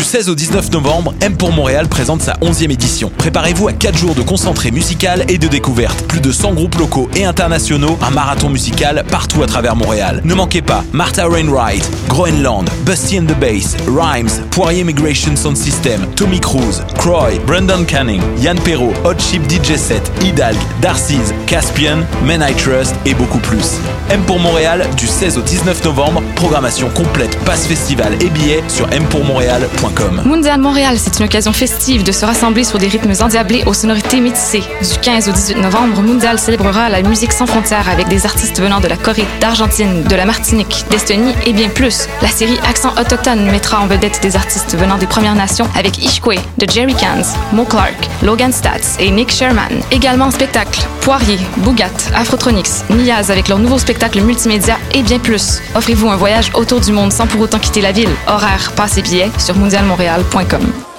Du 16 au 19 novembre, M pour Montréal présente sa 11e édition. Préparez-vous à 4 jours de concentré musical et de découverte. Plus de 100 groupes locaux et internationaux, un marathon musical partout à travers Montréal. Ne manquez pas Martha Rainwright, Groenland, Busty and the Bass, Rhymes, Poirier Migration Sound System, Tommy Cruise, Croy, Brendan Canning, Yann Perrault, Hot Chip DJ Set, Hidalg, Darcy's, Caspian, Men I Trust et beaucoup plus. M pour Montréal du 16 au 19 novembre, programmation complète, passe festival et billets sur mpourmontréal.com. Mondial Montréal, c'est une occasion festive de se rassembler sur des rythmes endiablés aux sonorités métissées. Du 15 au 18 novembre, Mondial célébrera la musique sans frontières avec des artistes venant de la Corée, d'Argentine, de la Martinique, d'Estonie et bien plus. La série Accent autochtone mettra en vedette des artistes venant des Premières Nations avec Ishkwe, de Jerry Cans, Mo Clark, Logan Stats et Nick Sherman. Également en spectacle, Poirier, Bougat, Afrotronics, Niaz avec leur nouveau spectacle multimédia et bien plus. Offrez-vous un voyage autour du monde sans pour autant quitter la ville. Horaire, passe et billets sur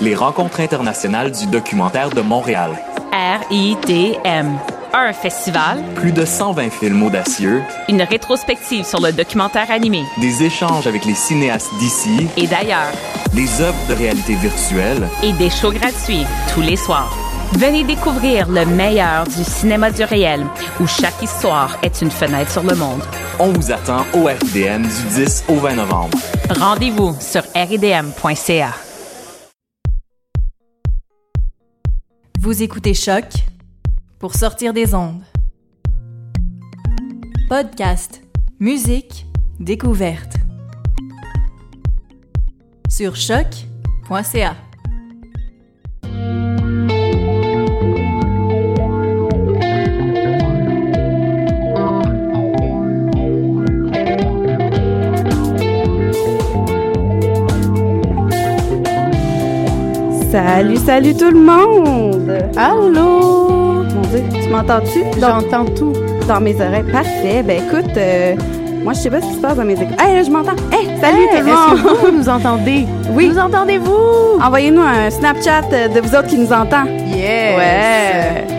Les rencontres internationales du documentaire de Montréal. RIDM. Un festival, Plus de 120 films audacieux, une rétrospective sur le documentaire animé. Des échanges avec les cinéastes d'ici, et d'ailleurs, des œuvres de réalité virtuelle, et des shows gratuits tous les soirs. Venez découvrir le meilleur du cinéma du réel, où chaque histoire est une fenêtre sur le monde. on vous attend au RIDM du 10 au 20 novembre. Rendez-vous sur ridm.ca. Vous écoutez Choc pour sortir des ondes. Podcast, musique, découverte. Sur choc.ca. Salut, salut tout le monde! Allô! Mon Dieu, tu m'entends-tu? J'entends tout dans mes oreilles. Parfait. Ben écoute, euh, moi je sais pas ce qui se passe dans mes écoutes. Hey, là, je m'entends! Hey, salut tout le monde! vous nous entendez? Oui. Nous entendez-vous? Envoyez-nous un Snapchat de vous autres qui nous entend. Yes! Ouais!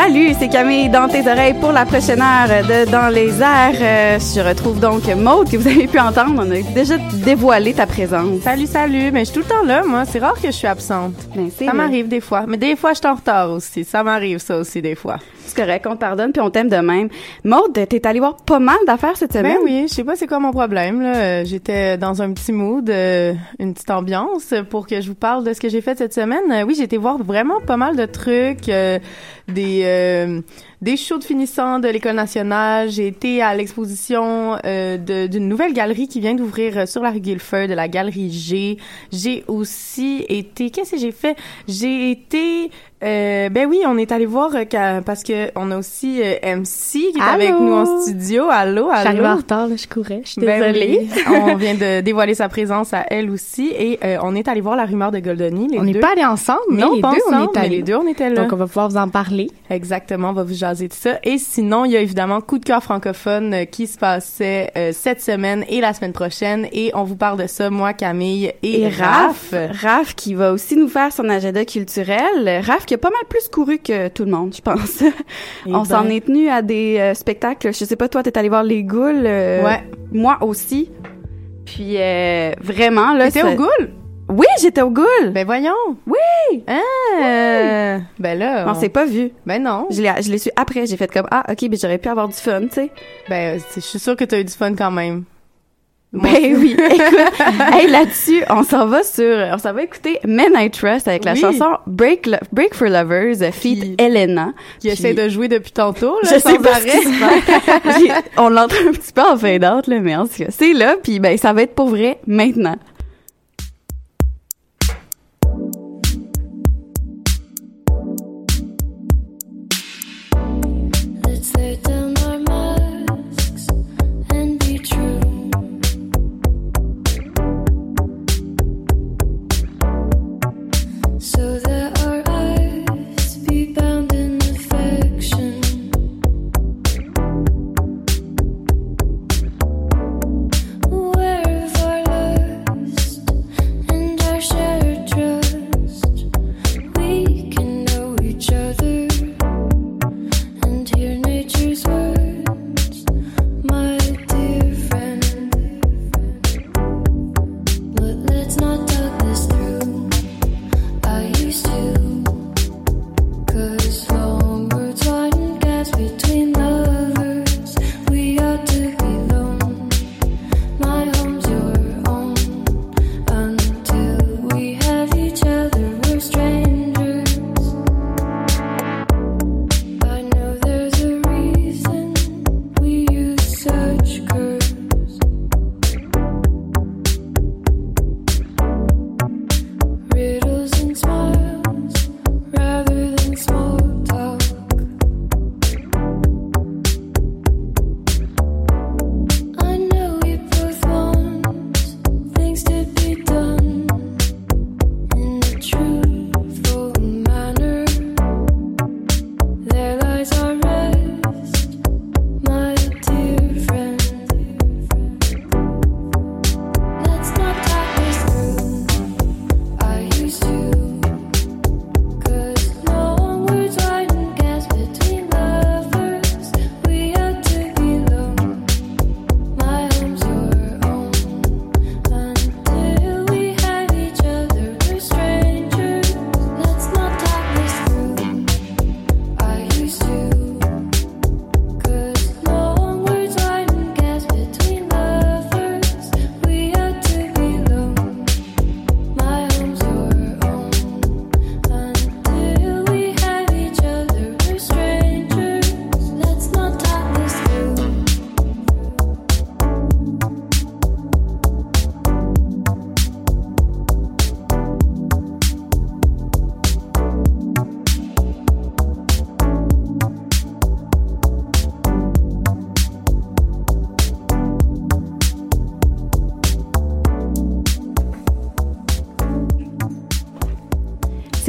Salut, c'est Camille dans tes oreilles pour la prochaine heure de Dans les airs. Euh, je retrouve donc Maude que vous avez pu entendre. On a déjà dévoilé ta présence. Salut, salut! Mais je suis tout le temps là, moi. C'est rare que je suis absente. Ben, Ça m'arrive des fois. Mais des fois, je suis en retard aussi. Ça m'arrive, ça aussi, des fois. C'est correct, on te pardonne puis on t'aime de même. Maude, t'es allée voir pas mal d'affaires cette semaine? Ben oui, je sais pas c'est quoi mon problème, là. Euh, J'étais dans un petit mood, euh, une petite ambiance pour que je vous parle de ce que j'ai fait cette semaine. Euh, oui, j'ai été voir vraiment pas mal de trucs, euh, des... euh, des shows de finissants de l'École nationale. J'ai été à l'exposition euh, d'une nouvelle galerie qui vient d'ouvrir euh, sur la rue Guilford, de la galerie G. J'ai aussi été... Qu'est-ce que j'ai fait? J'ai été... euh, ben oui, on est allé voir euh, parce que on a aussi euh, MC qui est Allô? avec nous en studio. Allô, allô? J'arrive en retard, là, je courais, je suis Ben désolée. oui, on vient de dévoiler sa présence à elle aussi et on est allé voir la rumeur de Goldoni. Les on n'est pas allés ensemble, mais non, les pas deux, on est allés. les deux, on était là. Donc, on va pouvoir vous en parler. Exactement, on va vous jaser de ça. Et sinon, il y a évidemment Coup de cœur francophone euh, qui se passait euh, cette semaine et la semaine prochaine. Et on vous parle de ça, moi, Camille et, Et Raph, Raph qui va aussi nous faire son agenda culturel. Raph qui a pas mal plus couru que tout le monde, je pense. Eh On ben. s'en est tenu à des euh, spectacles. Je sais pas, toi, t'es allé voir les Goules. euh, Ouais. Moi aussi. Puis vraiment là. T'étais ça- au Goule? Oui, j'étais au Goules. Ben voyons. Oui. Ah, Ben là. On s'est pas vu. Ben non. Je l'ai, je l'ai su après. J'ai fait comme ah ok, ben j'aurais pu avoir du fun, tu sais. Ben, c'est- je suis sûre que t'as eu du fun quand même. Moi Ben oui. Écoute, hey, là-dessus, on s'en va sur, on s'en va écouter Men I Trust avec la Oui. chanson Break, Lo- Break for Lovers, euh, feat Elena. Qui Puis- essaie de jouer depuis tantôt, là, Je sans sais pas ce arrêt. qui se passe. J'ai- On l'entend un petit peu en fin d'art, là, mais en tout cas, c'est là, puis ben, ça va être pour vrai maintenant.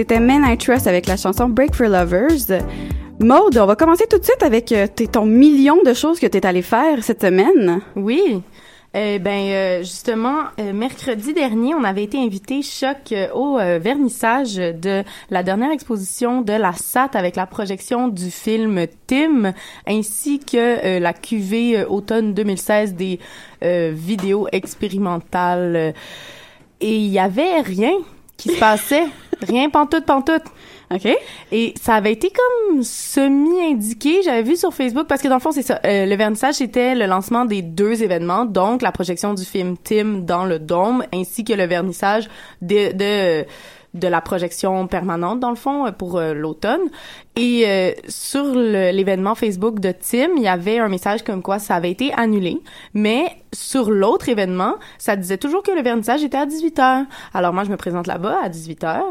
C'était Men I Trust avec la chanson Break for Lovers. Maude, on va commencer tout de suite avec euh, ton million de choses que tu es allé faire cette semaine. Oui. Eh ben euh, justement euh, mercredi dernier, on avait été invité choc euh, au vernissage de la dernière exposition de la SAT avec la projection du film Tim ainsi que la cuvée automne 2016 des vidéos expérimentales et il y avait rien qui se passait, rien pantoute pantoute. OK? Et ça avait été comme semi-indiqué, j'avais vu sur Facebook, parce que dans le fond, c'est ça. euh, le vernissage, c'était le lancement des deux événements, donc la projection du film Tim dans le Dôme, ainsi que le vernissage de... de de la projection permanente dans le fond pour euh, l'automne et euh, sur l'événement Facebook de Tim il y avait un message comme quoi ça avait été annulé mais sur l'autre événement ça disait toujours que le vernissage était à 18h alors moi je me présente là-bas à 18h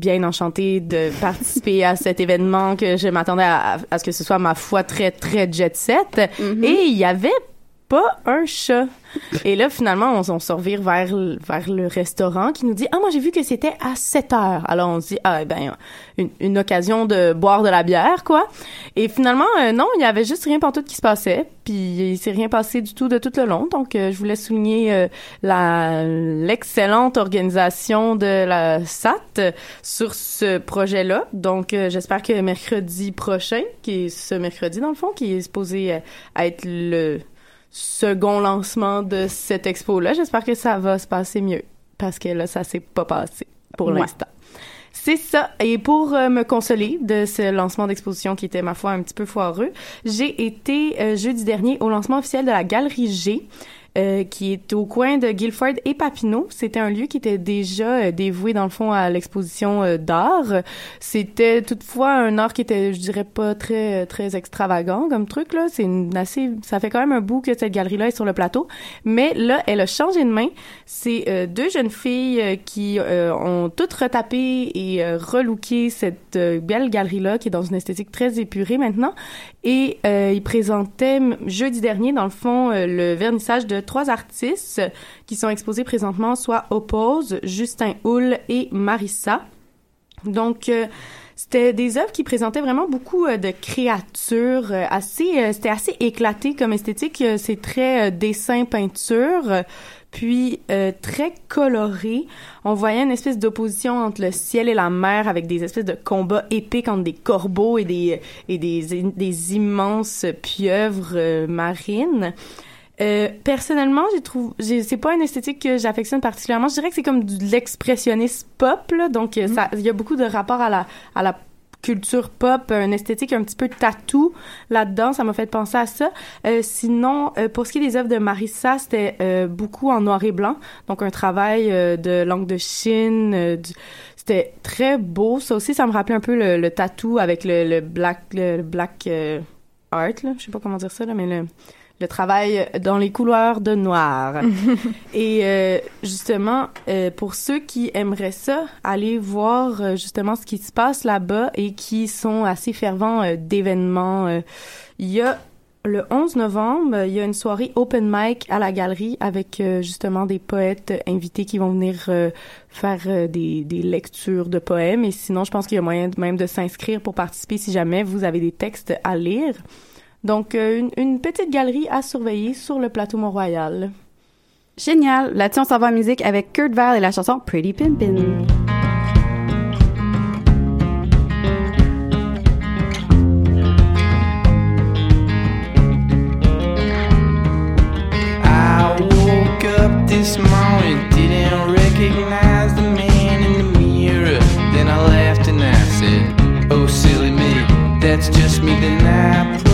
bien enchantée de participer à cet événement que je m'attendais à, à ce que ce soit ma foi très très jet set. Et il y avait pas un chat. Et là, finalement, on, on se vers, le- vers le restaurant qui nous dit « Ah, moi, j'ai vu que c'était à 7 heures. » Alors, on se dit « Ah, ben, une, une occasion de boire de la bière, quoi. » Et finalement, euh, non, il y avait juste rien tout qui se passait. Puis, il s'est rien passé du tout de tout le long. Donc, euh, je voulais souligner euh, l'excellente organisation de la SAT sur ce projet-là. Donc, j'espère que mercredi prochain, qui est ce mercredi, dans le fond, qui est supposé être le second lancement de cette expo-là. J'espère que ça va se passer mieux parce que là, ça s'est pas passé pour Ouais. l'instant. C'est ça. Et pour euh, me consoler de ce lancement d'exposition qui était, ma foi, un petit peu foireux, j'ai été euh, jeudi dernier au lancement officiel de la Galerie G, euh, qui est au coin de Guilford et Papineau. C'était un lieu qui était déjà euh, dévoué, dans le fond, à l'exposition euh, d'art. C'était toutefois un art qui était, je dirais, pas très très extravagant comme truc, là. C'est une assez... Ça fait quand même un bout que cette galerie-là est sur le plateau. Mais là, elle a changé de main. C'est deux jeunes filles qui ont toutes retapé et relooké cette belle galerie-là, qui est dans une esthétique très épurée maintenant. Et euh, ils présentaient m- jeudi dernier, dans le fond, euh, le vernissage de trois artistes qui sont exposés présentement, soit Oppose, Justin Hull et Marissa. Donc, euh, c'était des œuvres qui présentaient vraiment beaucoup euh, de créatures, euh, assez, c'était assez éclaté comme esthétique. C'est très dessin peinture, puis euh, très coloré. On voyait une espèce d'opposition entre le ciel et la mer, avec des espèces de combats épiques entre des corbeaux et des et des, des immenses pieuvres euh, marines. Euh, personnellement, j'ai trouvé, j'ai- c'est pas une esthétique que j'affectionne particulièrement. Je dirais que c'est comme de l'expressionniste pop, là. Donc, euh, ça, il y a beaucoup de rapport à la, à la culture pop, une esthétique un petit peu tatou là-dedans. Ça m'a fait penser à ça. Euh, sinon, euh, pour ce qui est des œuvres de Marissa, c'était euh, beaucoup en noir et blanc. Donc, un travail euh, de langue de Chine. du- c'était très beau. Ça aussi, ça me rappelait un peu le, le tatou avec le, black, le, black art, là. Je sais pas comment dire ça, là, mais le, le travail dans les couleurs de noir. Et euh, justement, euh, pour ceux qui aimeraient ça, aller voir euh, justement ce qui se passe là-bas et qui sont assez fervents euh, d'événements, euh, il y a le 11 novembre, il y a une soirée open mic à la galerie avec euh, justement des poètes invités qui vont venir euh, faire des, des lectures de poèmes. Et sinon, je pense qu'il y a moyen même de s'inscrire pour participer si jamais vous avez des textes à lire. Donc, euh, une, une petite galerie à surveiller sur le plateau Mont-Royal. Génial. Là-dessus, on s'en va en musique avec Kurt Vale et la chanson Pretty Pimpin'. I woke up this morning, didn't recognize the man in the mirror. Then I laughed and I said, Oh, silly me, that's just me. Then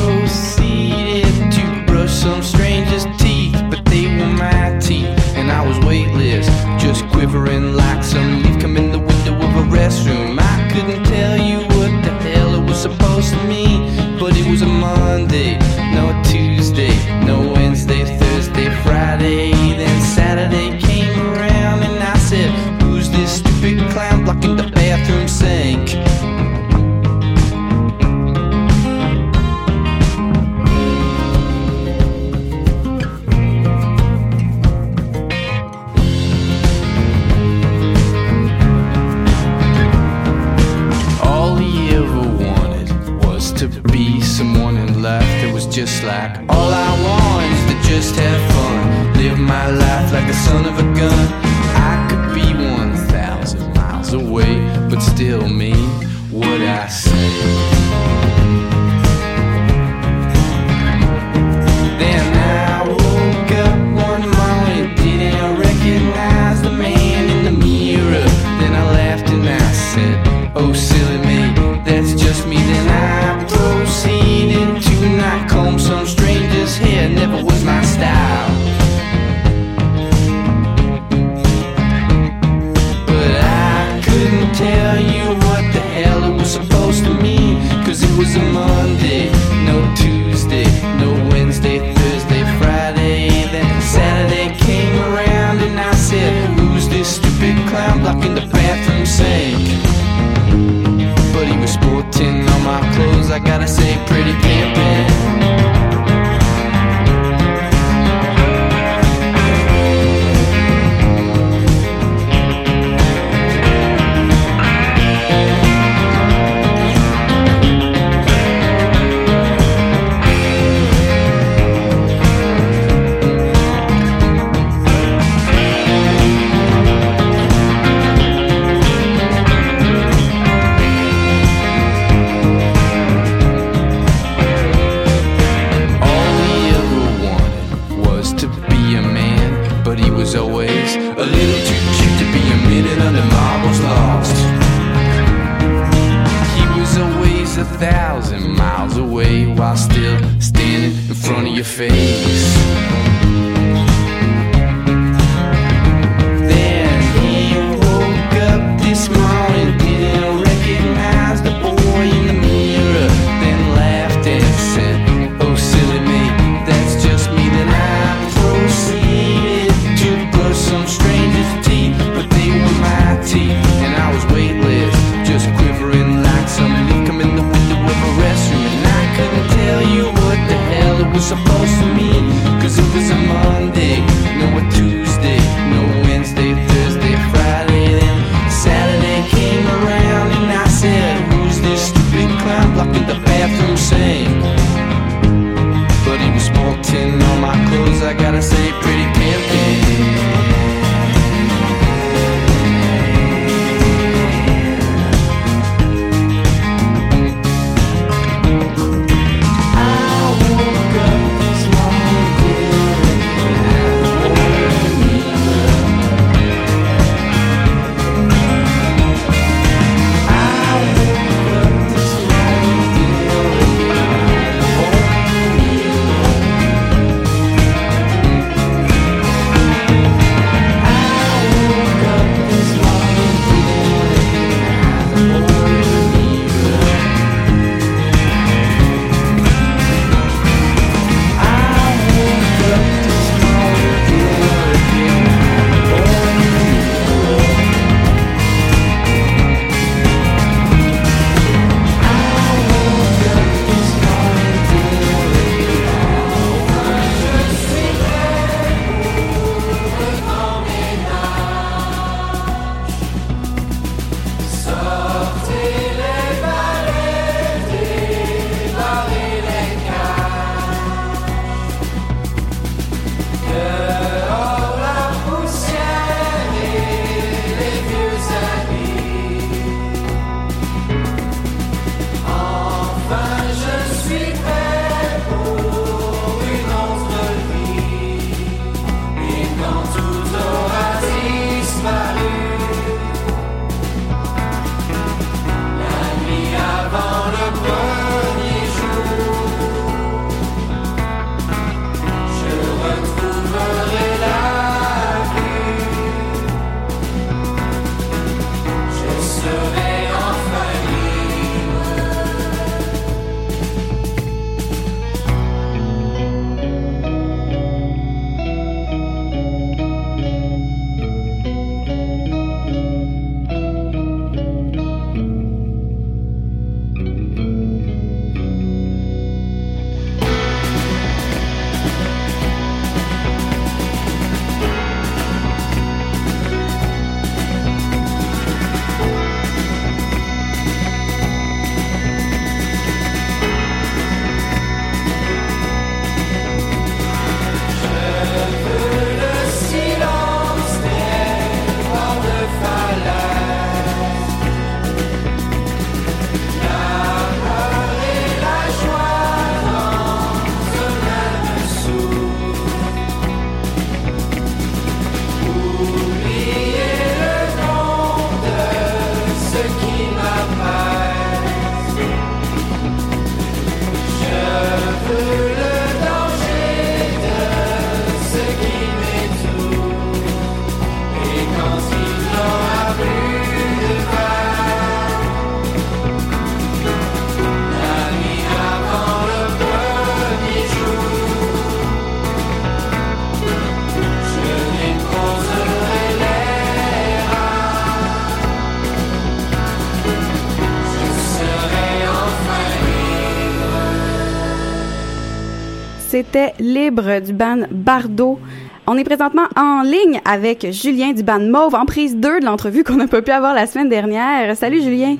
c'était Libre du ban Bardo. On est présentement en ligne avec Julien du ban Mauve en prise 2 de l'entrevue qu'on n'a pas pu avoir la semaine dernière. Salut Julien.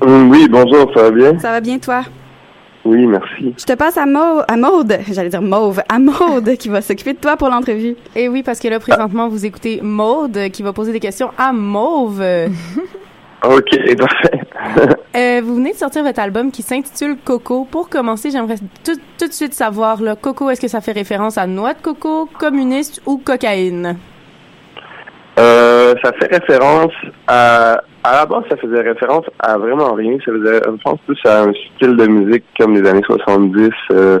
Hum, Oui, bonjour, ça va bien? Ça va bien toi? Oui, merci. Je te passe à, Mau à Maude, j'allais dire Mauve, à Maude qui va s'occuper de toi pour l'entrevue. Et oui, parce que là, présentement, vous écoutez Maude euh, qui va poser des questions à Mauve. Euh, Ok, parfait. euh, vous venez de sortir votre album qui s'intitule Coco. Pour commencer, j'aimerais tout, tout de suite savoir, là, Coco, est-ce que ça fait référence à noix de coco, communiste ou cocaïne? Euh, ça fait référence à... À la base, ça faisait référence à vraiment rien. Ça faisait référence plus à un style de musique comme les années 70. euh,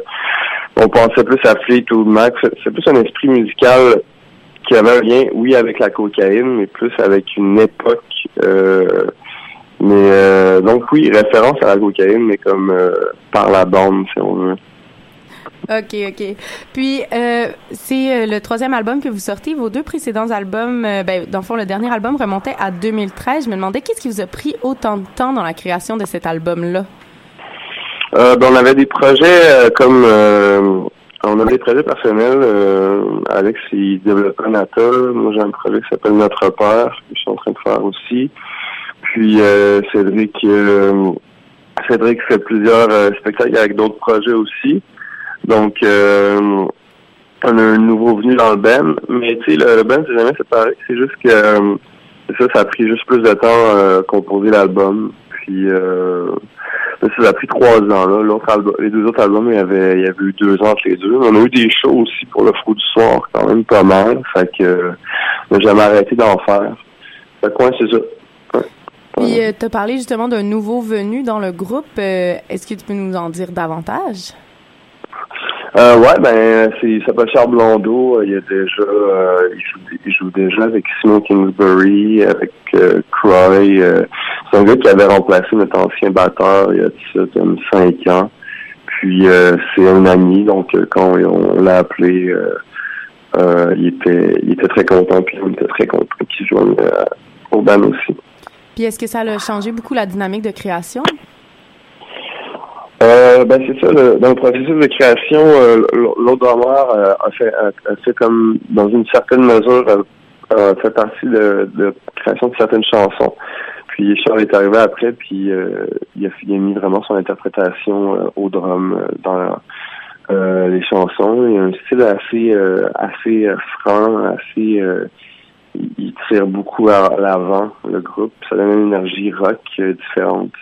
on pensait plus à Fleetwood Mac. C'est c'est plus un esprit musical qui avait un lien, oui, avec la cocaïne, mais plus avec une époque. euh, mais euh, donc oui, référence à la cocaïne, mais comme euh, par la bande, si on veut. OK, OK. Puis, euh, c'est euh, le troisième album que vous sortez. Vos deux précédents albums, euh, ben, dans le fond, le dernier album remontait à 2013. Je me demandais qu'est-ce qui vous a pris autant de temps dans la création de cet album-là? Euh, ben, on avait des projets euh, comme euh, on avait des projets personnels. Euh, Alex il développait Nata. Moi j'ai un projet qui s'appelle Notre Père que je suis en train de faire aussi. Puis euh, Cédric euh, Cédric fait plusieurs euh, spectacles avec d'autres projets aussi. Donc on a un nouveau venu dans le band. Mais tu sais, le, le band c'est jamais séparé. C'est juste que ça, ça a pris juste plus de temps euh, composer l'album. Puis euh, ça, a pris trois ans. Là. L'autre album, les deux autres albums, il y avait, il y avait eu deux ans entre les deux. On a eu des shows aussi pour le Fou du soir, quand même pas mal. Fait que on n'a jamais arrêté d'en faire. Fait que c'est ça. Puis, euh, tu as parlé justement d'un nouveau venu dans le groupe. Euh, Est-ce que tu peux nous en dire davantage? Euh, ouais, ben c'est ça s'appelle Charles Blondeau. Il y a déjà euh, il, joue, il joue déjà avec Simon Kingsbury, avec euh, Croy. euh, c'est un gars qui avait remplacé notre ancien batteur il y a ça, comme cinq ans. Puis euh, c'est un ami, donc euh, quand on, l'a appelé, euh, euh, il était il était très content, puis on était très content qu'il joue euh, au band aussi. Puis, est-ce que ça a changé beaucoup la dynamique de création? Euh, ben c'est ça, dans le processus de création, euh, l'autre euh, a, fait, a, a fait comme, dans une certaine mesure, euh, euh, fait partie de, de création de certaines chansons. Puis Charles est arrivé après, puis euh, il, a, a mis vraiment son interprétation au drum dans les chansons. Il a un style assez assez franc, assez tire beaucoup à l'avant le groupe. Ça donne une énergie rock euh, différente.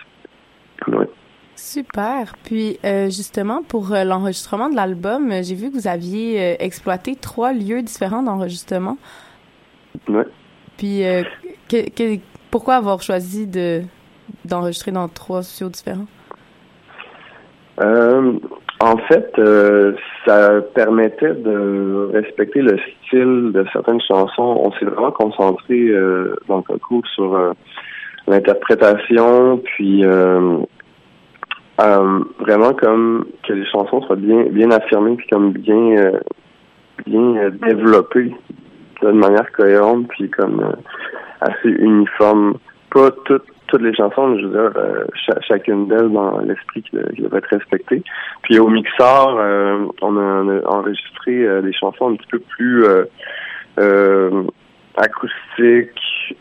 Ouais. Super. Puis, euh, justement, pour euh, l'enregistrement de l'album, j'ai vu que vous aviez exploité trois lieux différents d'enregistrement. Ouais. Puis, que- que- pourquoi avoir choisi de d'enregistrer dans trois studios différents? En fait, euh, ça permettait de respecter le style de certaines chansons. On s'est vraiment concentré euh, dans le concours sur euh, l'interprétation, puis euh, euh, vraiment comme que les chansons soient bien bien affirmées, puis comme bien euh, bien développées de manière cohérente, puis comme assez uniforme. Pas toutes toutes les chansons, je veux dire, euh, cha- chacune d'elles dans l'esprit qui, qui devrait être respecté. Puis au mixeur, euh, on, a, enregistré euh, des chansons un petit peu plus acoustiques,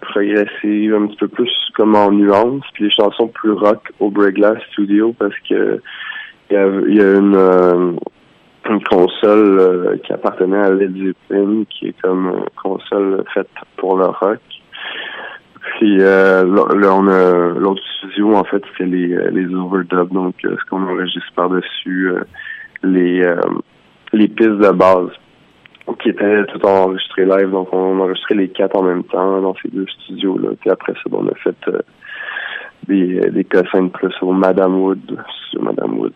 progressives, un petit peu plus comme en nuance, puis les chansons plus rock au Bregla Studio parce que il y a, une, console qui appartenait à Led Zeppelin, qui est comme une console faite pour le rock. Puis euh, là, on a l'autre studio en fait c'est les euh, les overdubs donc euh, ce qu'on enregistre par dessus les euh, les pistes de base qui étaient tout enregistrées live. Donc on a enregistré les quatre en même temps dans ces deux studios là puis après ça on a fait euh, des des cossins plus au Madame Wood sur Madame Wood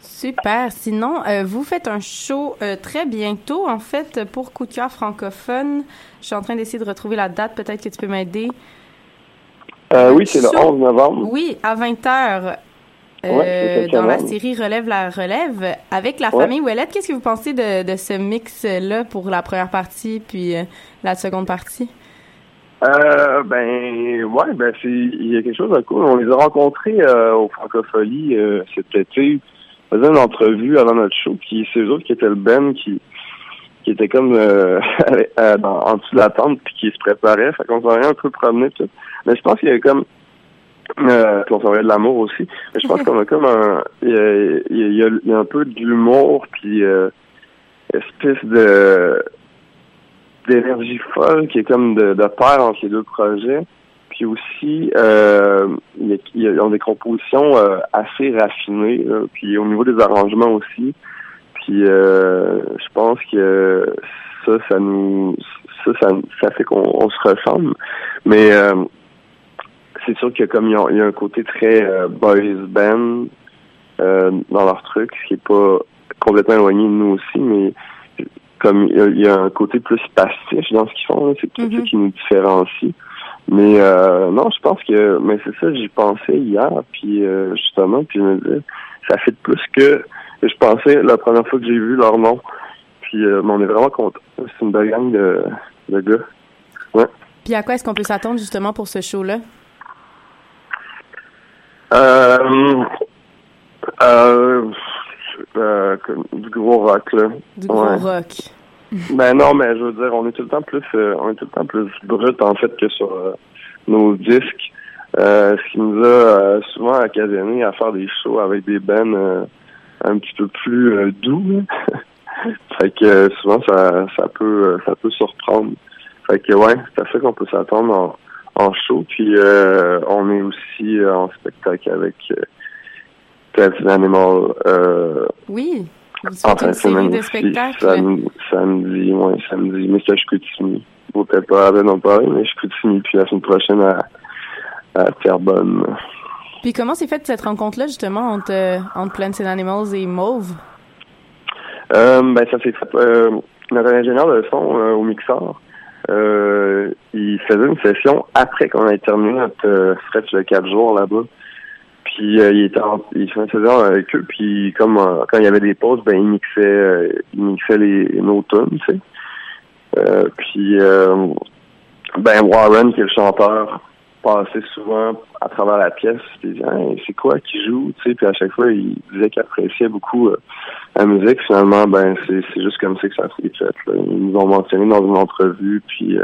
Super. Sinon, euh, vous faites un show euh, très bientôt, en fait, pour Coup de cœur francophone. Je suis en train d'essayer de retrouver la date. Peut-être que tu peux m'aider. euh, oui c'est le Show. 11 novembre Oui, à 20h. euh, Ouais, c'est cette dans la série Relève la relève avec la Ouais. famille Ouellette. Qu'est-ce que vous pensez de, de ce mix-là pour la première partie puis la seconde partie? Euh, ben, ouais, ben, c'est, il y a quelque chose de cool. On les a rencontrés euh, au Francophonie euh, cet été. Faisait une entrevue avant notre show, puis c'est eux autres qui étaient le Ben qui qui était comme euh, euh, en dessous de la tente puis qui se préparait. Fait qu'on s'en un peu promené tout. Mais je pense qu'il y a comme euh, puis on s'envoyait de l'amour aussi. Mais je pense qu'on a comme un il y a, il y a- il y a- un peu d'humour puis euh, espèce de d'énergie folle qui est comme de, de pair entre les deux projets. Puis aussi, euh, ils ont des compositions euh, assez raffinées. là. Puis au niveau des arrangements aussi. Puis euh, je pense que ça, ça nous ça, ça, ça fait qu'on on se ressemble. Mais euh, c'est sûr qu'il y a comme il y a, un côté très boys band dans leur truc, ce qui est pas complètement éloigné de nous aussi, mais comme il y a, un côté plus pastiche dans ce qu'ils font, c'est peut-être ça qui nous différencie. Mais euh, non, je pense que mais c'est ça, j'y pensais hier, puis euh, justement, puis je me disais, ça fait de plus que je pensais la première fois que j'ai vu leur nom. Puis euh, mais on est vraiment content. C'est une belle gang de, de gars. Ouais. Puis à quoi est-ce qu'on peut s'attendre justement pour ce show-là? Euh, euh, euh, du gros rock là. Du gros Ouais. rock. Ben non, mais je veux dire, on est tout le temps plus, euh, on est tout le temps plus brut en fait que sur euh, nos disques. Euh, ce qui nous a souvent occasionné à faire des shows avec des bands un petit peu plus doux. là. fait que souvent ça, ça peut, ça peut surprendre. Fait que ouais, c'est à ça qu'on peut s'attendre en, show. Puis on est aussi en spectacle avec Animal. Oui. Vous en une série de spectacles? Sam- samedi, ouais, samedi. Mais c'est à Chicoutimi. Peut-être pas arrêter d'en parler, mais Chicoutimi, puis la semaine prochaine à, à Terrebonne. Puis comment s'est faite cette rencontre-là justement entre, euh, entre Plants and Animals et Mauve? Euh, ben, ça s'est fait, euh, notre ingénieur de son euh, au mixeur, euh, il faisait une session après qu'on ait terminé notre euh, stretch de quatre jours là-bas. Puis euh, il était en, il faisait avec eux, puis comme euh, quand il y avait des pauses, ben il mixait euh, il mixait les nos tunes, tu sais. Puis ben Warren, qui est le chanteur, passait souvent à travers la pièce, puis disait c'est quoi qui joue, tu sais, puis à chaque fois il disait qu'il appréciait beaucoup la musique. Finalement, ben c'est juste comme ça que ça s'est fait. Ils nous ont mentionné dans une entrevue, puis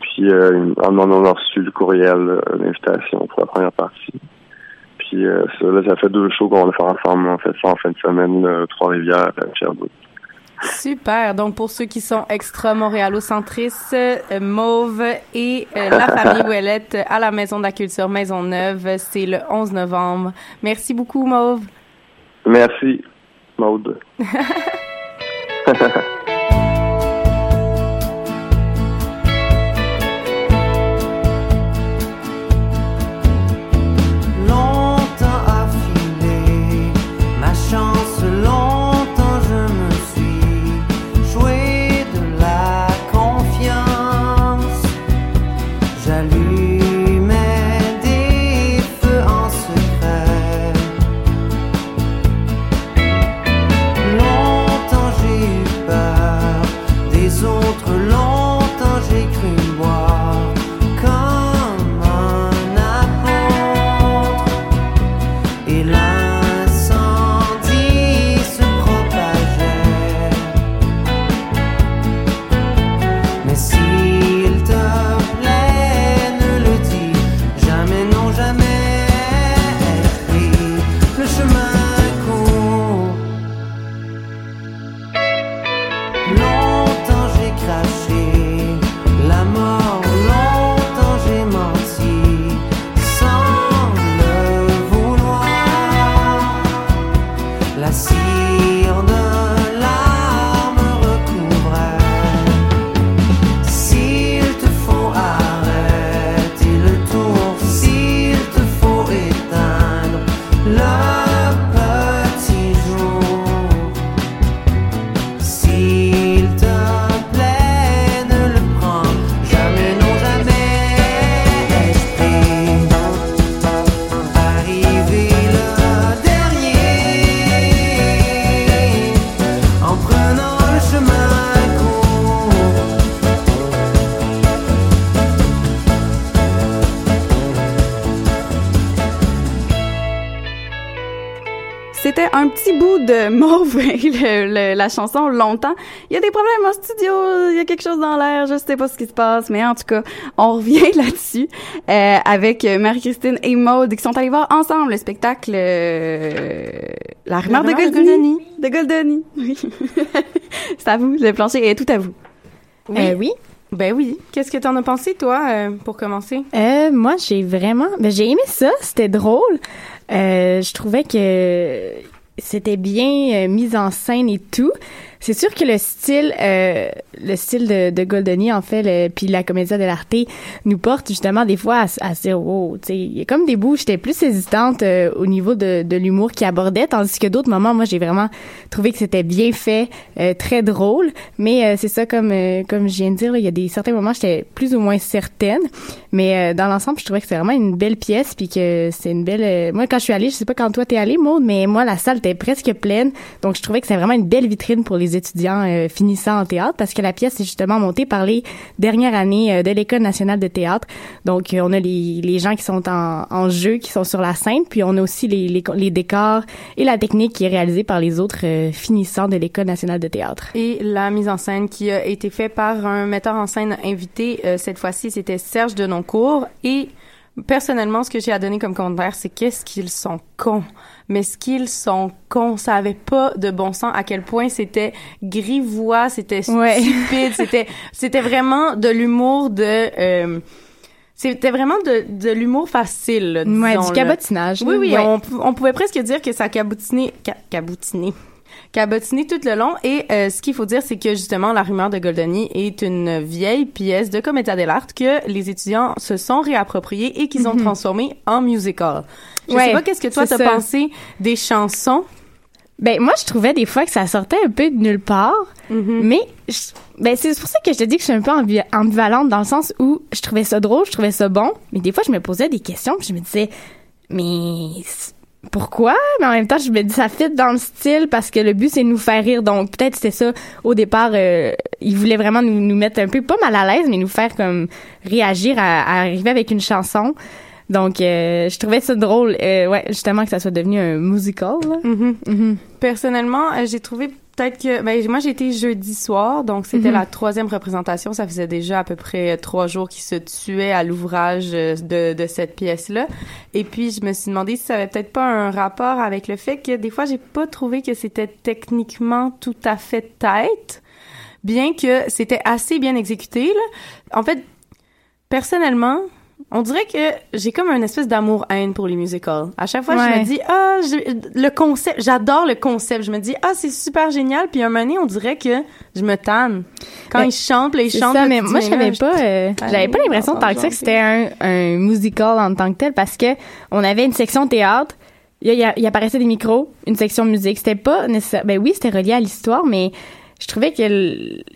puis on en a reçu le courriel, l'invitation pour la première partie. Euh, ça, là, ça fait deux shows qu'on va faire ensemble. On fait ça en fin de semaine, Trois-Rivières, à Sherbrooke. Super. Donc, pour ceux qui sont extra montréalocentristes, euh, Mauve et euh, la famille Ouellette à la Maison de la Culture Maisonneuve, c'est le 11 novembre. Merci beaucoup, Mauve. Merci, Maude. la chanson longtemps. Il y a des problèmes au studio, il y a quelque chose dans l'air, je sais pas ce qui se passe, mais en tout cas, on revient là-dessus euh, avec Marie-Christine et Maude qui sont allés voir ensemble le spectacle euh, La rumeur de rumeur de Goldoni. De Goldoni, oui. C'est à vous, le plancher est tout à vous. Oui. Euh, oui. Ben oui. Qu'est-ce que t'en as pensé, toi, euh, pour commencer? Euh, moi, j'ai vraiment, ben, j'ai aimé ça. C'était drôle. Euh, je trouvais que c'était bien euh, mis en scène et tout. C'est sûr que le style, euh, le style de, de Goldoni, en fait, puis la comédia dell'arte nous porte justement des fois à, à dire, wow, tu il y a comme des bouts, j'étais plus hésitante euh, au niveau de, de l'humour qu'il abordait, tandis que d'autres moments, moi, j'ai vraiment trouvé que c'était bien fait, euh, très drôle. Mais euh, c'est ça, comme euh, comme je viens de dire, il y a des certains moments, j'étais plus ou moins certaine. Mais euh, dans l'ensemble, je trouvais que c'était vraiment une belle pièce, puis que c'est une belle. moi, quand je suis allée, je sais pas quand toi t'es allée, Maude, mais moi, la salle était presque pleine, donc je trouvais que c'était vraiment une belle vitrine pour les étudiants euh, finissant en théâtre, parce que la pièce est justement montée par les dernières années euh, de l'école nationale de théâtre. Donc, euh, on a les, les gens qui sont en, en jeu, qui sont sur la scène, puis on a aussi les, les, les décors et la technique qui est réalisée par les autres euh, finissants de l'école nationale de théâtre. Et la mise en scène qui a été faite par un metteur en scène invité. cette fois-ci, c'était Serge Denoncourt. Et personnellement, ce que j'ai à donner comme commentaire, c'est qu'est-ce qu'ils sont cons. Mais ce qu'ils sont cons, ça avait pas de bon sens à quel point c'était grivois, c'était stupide, c'était c'était vraiment de l'humour de euh, c'était vraiment de, de l'humour facile. là, Ouais, du cabotinage. Oui, là. oui, Ouais. on, pou- on pouvait presque dire que ça cabotinait, ca- cabotiné, cabotiné tout le long. Et euh, ce qu'il faut dire, c'est que justement, La rumeur de Goldoni est une vieille pièce de comédia dell'arte que les étudiants se sont réappropriés et qu'ils ont Mhm. transformé en musical. Je Ouais, sais pas qu'est-ce que toi t'as pensé des chansons. Ben moi je trouvais des fois que ça sortait un peu de nulle part, mais je- ben c'est pour ça que je te dis que je suis un peu ambi- ambivalente dans le sens où je trouvais ça drôle, je trouvais ça bon, mais des fois je me posais des questions, puis je me disais mais pourquoi? Mais en même temps je me dis ça fit dans le style parce que le but c'est de nous faire rire, donc peut-être c'était ça au départ. Euh, ils voulaient vraiment nous, nous mettre un peu pas mal à l'aise, mais nous faire comme réagir à, à arriver avec une chanson. Donc, euh, je trouvais ça drôle, euh, ouais, justement que ça soit devenu un musical. là. Mhm. Personnellement, euh, j'ai trouvé peut-être que ben moi j'ai été jeudi soir, donc c'était Mhm. la troisième représentation. Ça faisait déjà à peu près euh, trois jours qu'ils se tuaient à l'ouvrage euh, de, de cette pièce-là. Et puis je me suis demandé si ça avait peut-être pas un rapport avec le fait que des fois j'ai pas trouvé que c'était techniquement tout à fait tête, bien que c'était assez bien exécuté. Là. En fait, personnellement. On dirait que j'ai comme une espèce d'amour-haine pour les musicals. À chaque fois, je me dis, ah, je- le concept, j'adore le concept. Je me dis, ah, c'est super génial. Puis un moment donné, on dirait que je me tanne. Quand Ben, ils chantent, là, ils chantent. ça, mais moi, je savais pas, euh, j'avais pas l'impression on tant que ça que c'était un, un musical en tant que tel parce que on avait une section théâtre, il y, a- il apparaissait des micros, une section musique. C'était pas nécessaire, ben oui, c'était relié à l'histoire, mais je trouvais que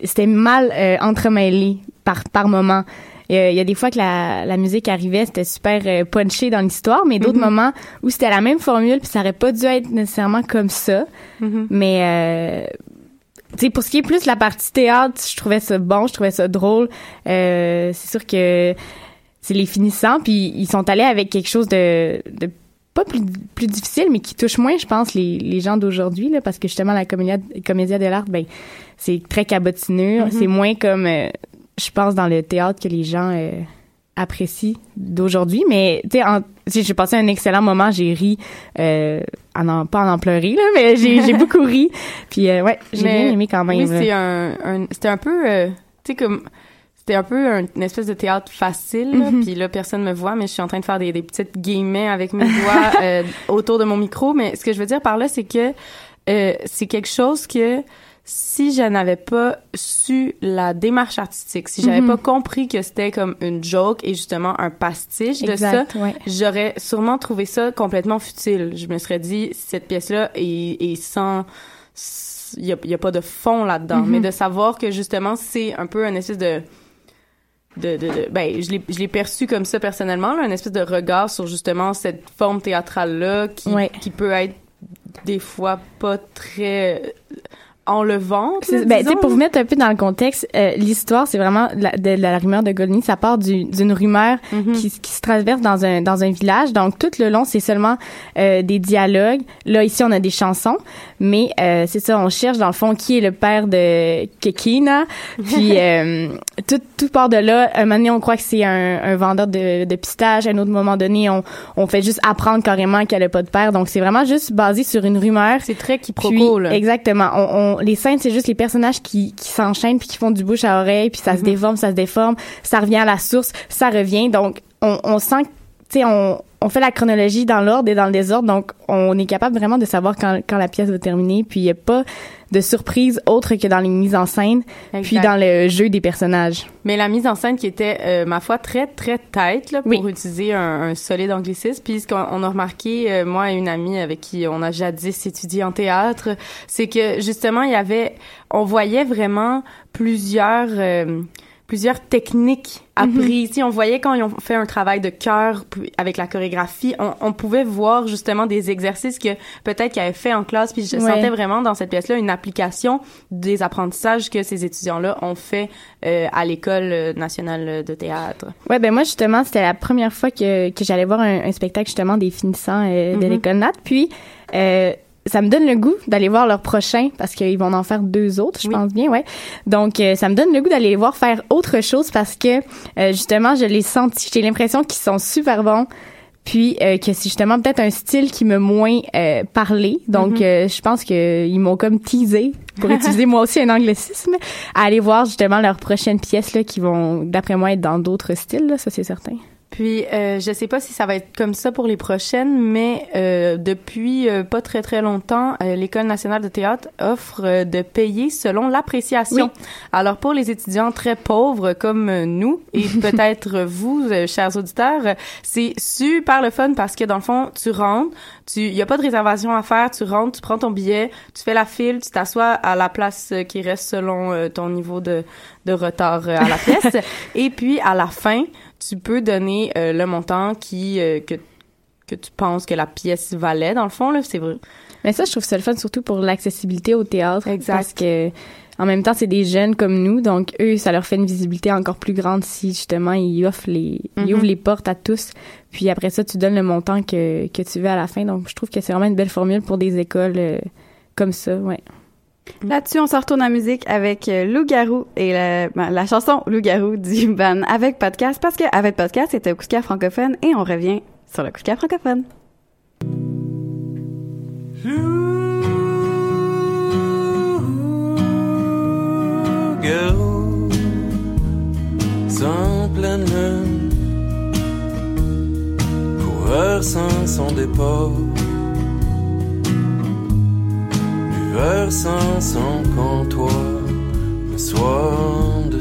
c'était mal euh, entremêlé par, par moment. Il y, a, il y a des fois que la, la musique arrivait, c'était super euh, punché dans l'histoire, mais d'autres Mhm. moments où c'était la même formule, puis ça aurait pas dû être nécessairement comme ça. Mhm. Mais euh, pour ce qui est plus la partie théâtre, je trouvais ça bon, je trouvais ça drôle. Euh, c'est sûr que c'est les finissants, puis ils sont allés avec quelque chose de, de pas plus, plus difficile, mais qui touche moins, je pense, les, les gens d'aujourd'hui, là, parce que justement, la comédia, comédia de l'art, ben, c'est très cabotineux. Mhm. C'est moins comme, euh, je pense, dans le théâtre que les gens euh, apprécient d'aujourd'hui. Mais, tu sais, j'ai passé un excellent moment, j'ai ri, euh, en en- pas en en pleurer, là, mais j'ai beaucoup ri. Puis, euh, ouais, j'ai bien aimé quand même. Oui, c'est un, un- c'était un peu, euh, tu sais, comme, c'était un peu un- une espèce de théâtre facile, Mhm. puis là, personne me voit, mais je suis en train de faire des, des petites guillemets avec mes doigts euh, autour de mon micro, mais ce que je veux dire par là, c'est que euh, c'est quelque chose que si je n'avais pas su la démarche artistique, si j'avais Mhm. pas compris que c'était comme une joke et justement un pastiche de ça, ouais. j'aurais sûrement trouvé ça complètement futile. Je me serais dit, cette pièce-là est, est sans... Il y a, il y a pas de fond là-dedans. Mhm. Mais de savoir que, justement, c'est un peu un espèce de... De, de, de- ben, je l'ai, je l'ai perçu comme ça personnellement, là, un espèce de regard sur justement cette forme théâtrale-là qui, Ouais. qui peut être des fois pas très enlevante. C'est- Ben, tu sais, pour vous mettre un peu dans le contexte, euh, l'histoire, c'est vraiment la, de, la rumeur de Goldie. Ça part du- d'une rumeur Mhm. qui, qui se traverse dans un dans un village. Donc tout le long, c'est seulement euh, des dialogues. Là, ici, on a des chansons, mais euh, c'est ça. On cherche dans le fond qui est le père de Kekina. Puis euh, tout tout part de là. Un moment donné, on croit que c'est un, un vendeur de, de pistaches. À un autre moment donné, on on fait juste apprendre carrément qu'elle a pas de père. Donc c'est vraiment juste basé sur une rumeur. C'est très quiproquo, Puis, là. Exactement. On, on- les scènes, c'est juste les personnages qui, qui s'enchaînent puis qui font du bouche à oreille, puis ça Mhm. se déforme, ça se déforme, ça revient à la source, ça revient. Donc, on, on sent que, tu sais, on, on fait la chronologie dans l'ordre et dans le désordre, donc on est capable vraiment de savoir quand, quand la pièce va terminer, puis il n'y a pas de surprise autre que dans les mises en scène, puis Exact. dans le jeu des personnages. Mais la mise en scène qui était, euh, ma foi, très, très tête, là, pour utiliser un, un solide anglicisme. Puis ce qu'on on a remarqué, euh, moi et une amie avec qui on a jadis étudié en théâtre, c'est que justement, il y avait, on voyait vraiment plusieurs... euh, plusieurs techniques apprises. Si on voyait quand ils ont fait un travail de cœur avec la chorégraphie, on, on pouvait voir justement des exercices que peut-être qu'ils avaient fait en classe. Puis je Ouais. sentais vraiment dans cette pièce-là une application des apprentissages que ces étudiants-là ont fait euh, à l'école nationale de théâtre. Ouais, ben moi justement, c'était la première fois que, que j'allais voir un, un spectacle justement des finissants euh, de Mhm. l'école Nat. Puis euh, ça me donne le goût d'aller voir leur prochain parce qu'ils vont en faire deux autres, je pense bien, ouais. Donc euh, ça me donne le goût d'aller les voir faire autre chose parce que euh, justement, je les senti, j'ai l'impression qu'ils sont super bons. Puis euh, que c'est justement peut-être un style qui me moins euh, parlé. Donc euh, je pense que ils m'ont comme teasé pour utiliser moi aussi un anglicisme à aller voir justement leurs prochaines pièces là qui vont d'après moi être dans d'autres styles là, ça c'est certain. Puis, euh, je sais pas si ça va être comme ça pour les prochaines, mais euh, depuis euh, pas très très longtemps, euh, l'École nationale de théâtre offre euh, de payer selon l'appréciation. Alors, pour les étudiants très pauvres comme euh, nous, et peut-être vous, chers auditeurs, c'est super le fun parce que dans le fond, tu rentres, tu, y a pas de réservation à faire, tu rentres, tu prends ton billet, tu fais la file, tu t'assois à la place euh, qui reste selon euh, ton niveau de, de retard euh, à la pièce, et puis à la fin, tu peux donner euh, le montant qui que que tu penses que la pièce valait dans le fond là, c'est vrai. Mais ça, je trouve ça le fun surtout pour l'accessibilité au théâtre. Exact. Parce que, en même temps, c'est des jeunes comme nous, donc eux, ça leur fait une visibilité encore plus grande si justement ils offrent les, ils Mhm. ouvrent les portes à tous. Puis après ça, tu donnes le montant que, que tu veux à la fin. Donc, je trouve que c'est vraiment une belle formule pour des écoles euh, comme ça, ouais. Là-dessus, on se retourne en musique avec euh, Loup-Garou et la, ben, la chanson Loup-Garou du ban avec podcast parce que avec podcast, c'était un coup de cœur francophone et on revient sur le coup de cœur francophone. Garou, sans pleine lune, coureur sans son départ, buveur sans son comptoir, le soir de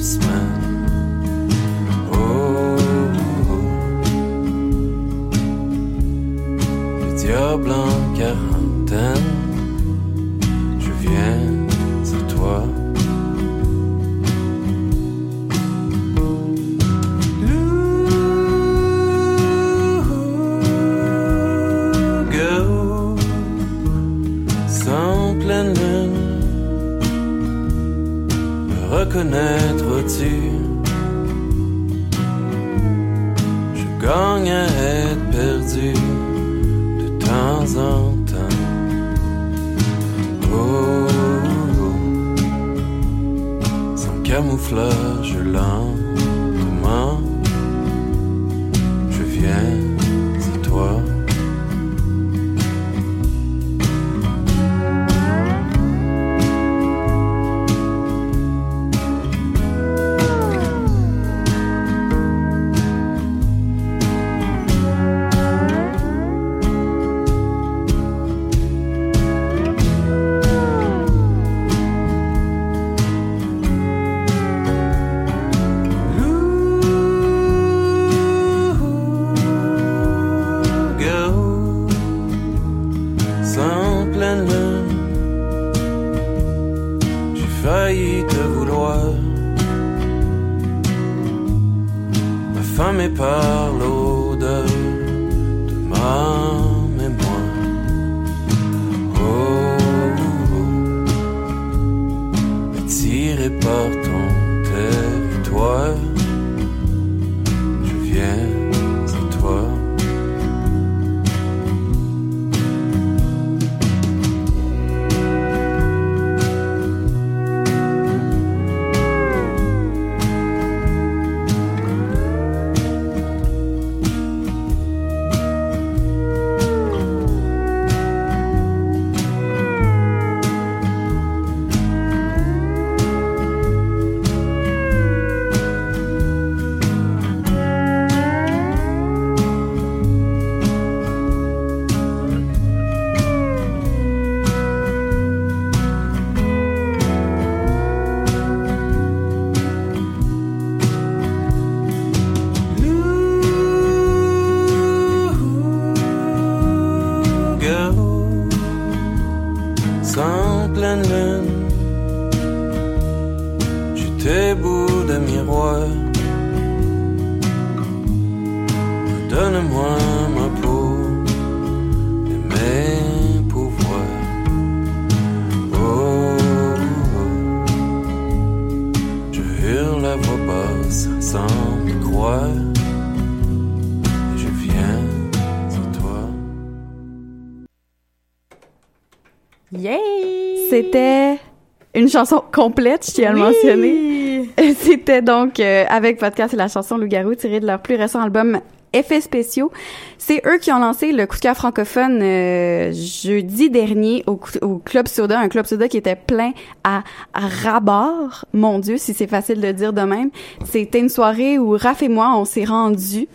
complète, je tiens à le mentionner. C'était donc euh, avec Podcast et la chanson Loup-garou tirée de leur plus récent album Effets spéciaux. C'est eux qui ont lancé le coup de cœur francophone euh, jeudi dernier au, Club Soda, un Club Soda qui était plein à, à rabord. Mon Dieu, si c'est facile de dire de même. C'était une soirée où Raph et moi, on s'est rendus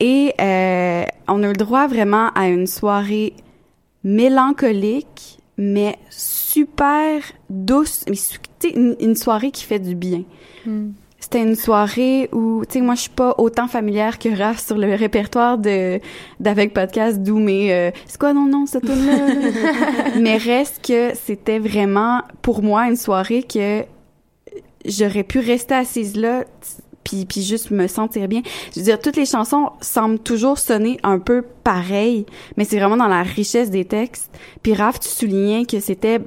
et euh, on a eu le droit vraiment à une soirée mélancolique, mais super douce. Mais une, une soirée qui fait du bien. C'était une soirée où, tu sais, moi, je suis pas autant familière que Raph sur le répertoire de d'avec podcast d'où mais euh, c'est quoi non non cette tune là mais reste que c'était vraiment pour moi une soirée que j'aurais pu rester assise là puis puis juste me sentir bien. Je veux dire toutes les chansons semblent toujours sonner un peu pareil, mais c'est vraiment dans la richesse des textes. Puis Raph, tu soulignais que c'était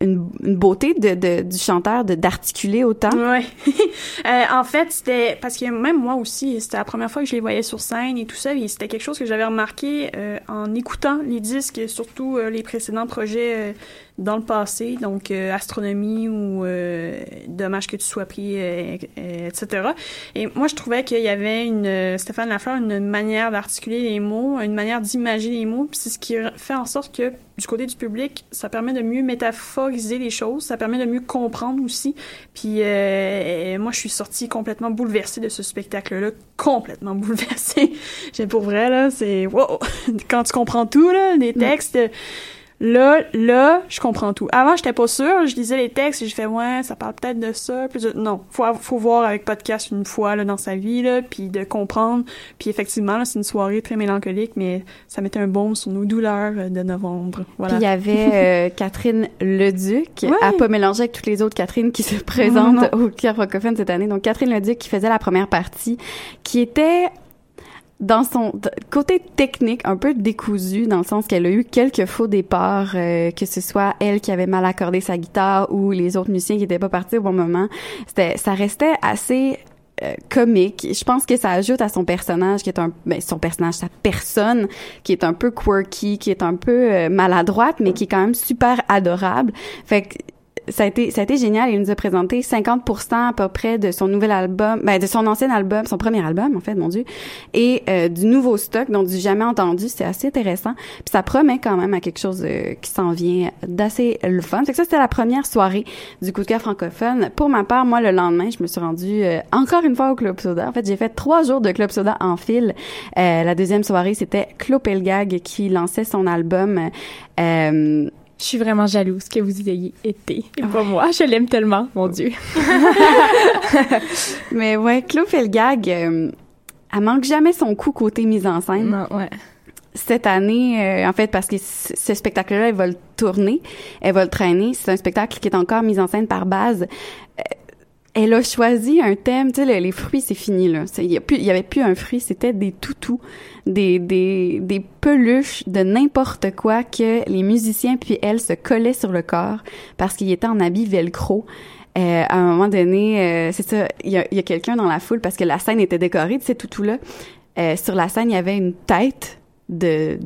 une, une beauté de, du chanteur d'articuler autant. Ouais. Euh, en fait, c'était parce que même moi aussi, c'était la première fois que je les voyais sur scène et tout ça, et c'était quelque chose que j'avais remarqué euh, en écoutant les disques, surtout euh, les précédents projets dans le passé, donc euh, Astronomie ou euh, Dommage que tu sois pris, euh, euh, etc. Et moi, je trouvais qu'il y avait une euh, Stéphane Lafleur une manière d'articuler les mots, une manière d'imager les mots, puis c'est ce qui fait en sorte que du côté du public, ça permet de mieux métaphoriser les choses, ça permet de mieux comprendre aussi. Puis euh, moi, je suis sortie complètement bouleversée de ce spectacle-là, complètement bouleversée. J'ai pour vrai là, c'est wow. Quand tu comprends tout là, les textes. Là, là, je comprends tout. Avant, j'étais pas sûre. Je lisais les textes et je fais ouais, ça parle peut-être de ça. Puis je- non, faut faut voir avec podcast une fois là dans sa vie là, puis de comprendre. Puis effectivement, là, c'est une soirée très mélancolique, mais ça mettait un baume sur nos douleurs euh, de novembre. Voilà. Puis il y avait euh, Catherine Leduc, Ouais. à pas mélanger avec toutes les autres Catherine qui se présentent Non, non. au Cœur francophone cette année. Donc Catherine Leduc qui faisait la première partie, qui était dans son côté technique un peu décousu dans le sens qu'elle a eu quelques faux départs euh, que ce soit elle qui avait mal accordé sa guitare ou les autres musiciens qui étaient pas partis au bon moment c'était ça restait assez euh, comique. Je pense que ça ajoute à son personnage qui est un ben, son personnage sa personne qui est un peu quirky, qui est un peu euh, maladroite mais qui est quand même super adorable. Fait que ça a été ça a été génial, il nous a présenté 50% à peu près de son nouvel album, ben de son ancien album, son premier album en fait, mon dieu, et euh, du nouveau stock donc du jamais entendu, c'est assez intéressant. Puis ça promet quand même à quelque chose euh, qui s'en vient d'assez le fun. Fait que ça c'était la première soirée du coup de cœur francophone. Pour ma part, moi le lendemain, je me suis rendue euh, encore une fois au Club Soda. En fait, j'ai fait trois jours de Club Soda en fil. Euh, la deuxième soirée, c'était Claude Pelgag qui lançait son album. Euh, Je suis vraiment jalouse que vous y ayez été. Et pas moi. Je l'aime tellement, mon Dieu. Mais ouais, Claude Felgag, euh, elle manque jamais son coup côté mise en scène. Non, ouais. Cette année, euh, en fait, parce que ce spectacle-là, elle va le tourner, elle va le traîner. C'est un spectacle qui est encore mis en scène par base. Euh, elle a choisi un thème, tu sais, le- les fruits, c'est fini, là. Il y, y avait plus un fruit, c'était des toutous, des, des, des peluches de n'importe quoi que les musiciens puis elle se collaient sur le corps parce qu'il était en habit velcro. Euh, à un moment donné, euh, c'est ça, il y a, y a quelqu'un dans la foule parce que la scène était décorée de ces toutous-là euh, sur la scène, il y avait une tête de